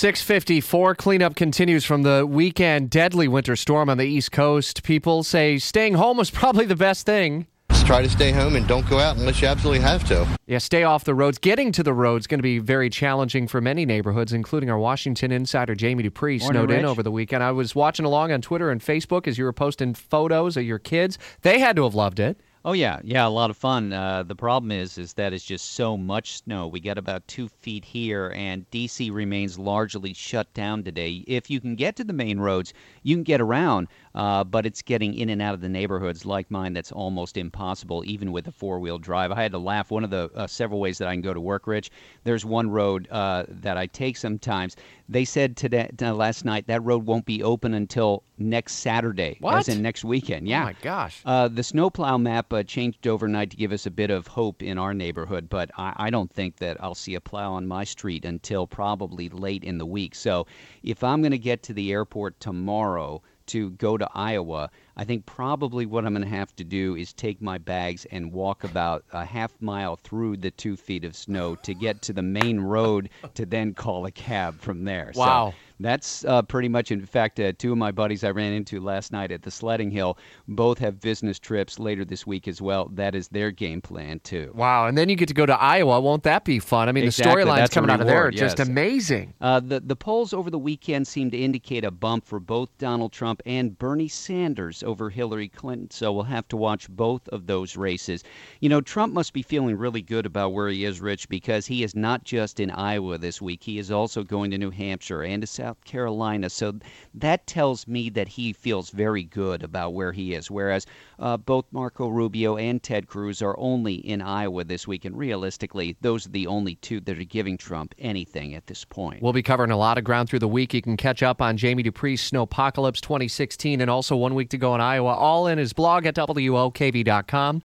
654 cleanup continues from the weekend deadly winter storm on the East Coast. People say staying home was probably the best thing. Just try to stay home and don't go out unless you absolutely have to. Yeah, stay off the roads. Getting to the roads going to be very challenging for many neighborhoods, including our Washington insider Jamie Dupree Morning, snowed in over the weekend. I was watching along on Twitter and Facebook as you were posting photos of your kids. They had to have loved it. Oh yeah, yeah, a lot of fun. Uh, the problem is, is that it's just so much snow. We got about two feet here, and DC remains largely shut down today. If you can get to the main roads, you can get around, uh, but it's getting in and out of the neighborhoods like mine that's almost impossible, even with a four-wheel drive. I had to laugh. One of the uh, several ways that I can go to work, Rich. There's one road uh, that I take sometimes. They said today, uh, last night, that road won't be open until next Saturday, What? as in next weekend. Yeah. Oh my gosh. Uh, the snowplow map uh, changed overnight to give us a bit of hope in our neighborhood, but I, I don't think that I'll see a plow on my street until probably late in the week. So if I'm going to get to the airport tomorrow to go to Iowa, I think probably what I'm going to have to do is take my bags and walk about a half mile through the two feet of snow to get to the main road to then call a cab from there. So Wow. That's uh, pretty much. In fact, uh, two of my buddies I ran into last night at the sledding hill both have business trips later this week as well. That is their game plan too. Wow. And then you get to go to Iowa. Won't that be fun? I mean, Exactly, the storylines coming out of there are reward, just amazing. Uh, the the polls over the weekend seem to indicate a bump for both Donald Trump and Bernie Sanders over Hillary Clinton. So we'll have to watch both of those races. You know, Trump must be feeling really good about where he is, Rich, because he is not just in Iowa this week. He is also going to New Hampshire and to South Carolina. So that tells me that he feels very good about where he is. Whereas uh, both Marco Rubio and Ted Cruz are only in Iowa this week, and realistically, those are the only two that are giving Trump anything at this point. We'll be covering a lot of ground through the week. You can catch up on Jamie Dupree's Snowpocalypse 2016 and also one week to go in Iowa, all in his blog at WOKV.com.